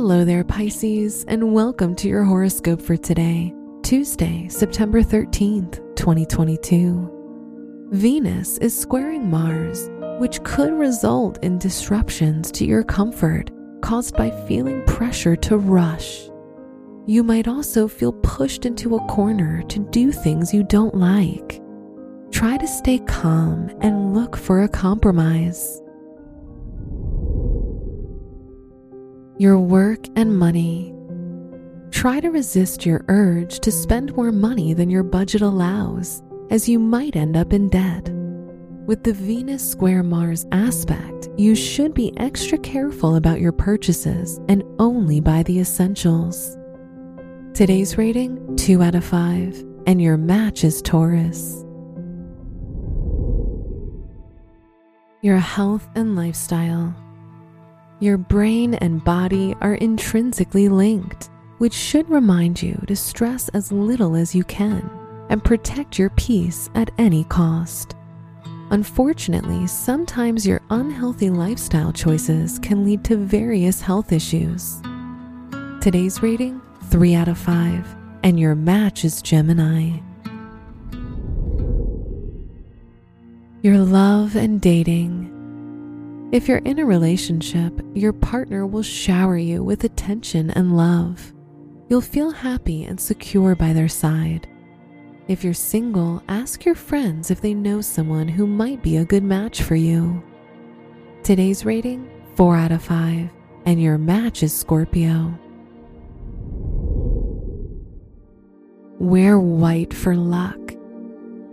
Hello there, Pisces, and welcome to your horoscope for today, Tuesday, September 13th, 2022. Venus is squaring Mars, which could result in disruptions to your comfort caused by feeling pressure to rush. You might also feel pushed into a corner to do things you don't like. Try to stay calm and look for a compromise. Your work and money. Try to resist your urge to spend more money than your budget allows, as you might end up in debt. With the Venus square Mars aspect, you should be extra careful about your purchases and only buy the essentials. Today's rating 2 out of 5, and your match is Taurus. Your health and lifestyle. Your brain and body are intrinsically linked, which should remind you to stress as little as you can and protect your peace at any cost. Unfortunately, sometimes your unhealthy lifestyle choices can lead to various health issues. Today's rating 3 out of 5, and your match is Gemini. Your love and dating. If you're in a relationship, your partner will shower you with attention and love. You'll feel happy and secure by their side. If you're single, ask your friends if they know someone who might be a good match for you. Today's rating 4 out of 5, and your match is Scorpio. Wear white for luck.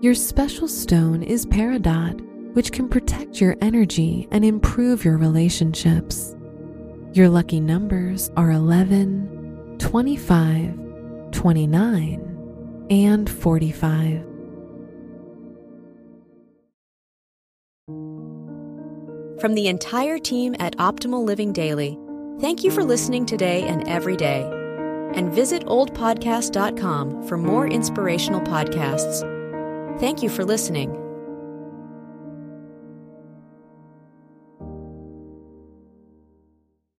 Your special stone is Peridot which can protect your energy and improve your relationships. Your lucky numbers are 11, 25, 29, and 45. From the entire team at Optimal Living Daily, thank you for listening today and every day. And visit oldpodcast.com for more inspirational podcasts. Thank you for listening.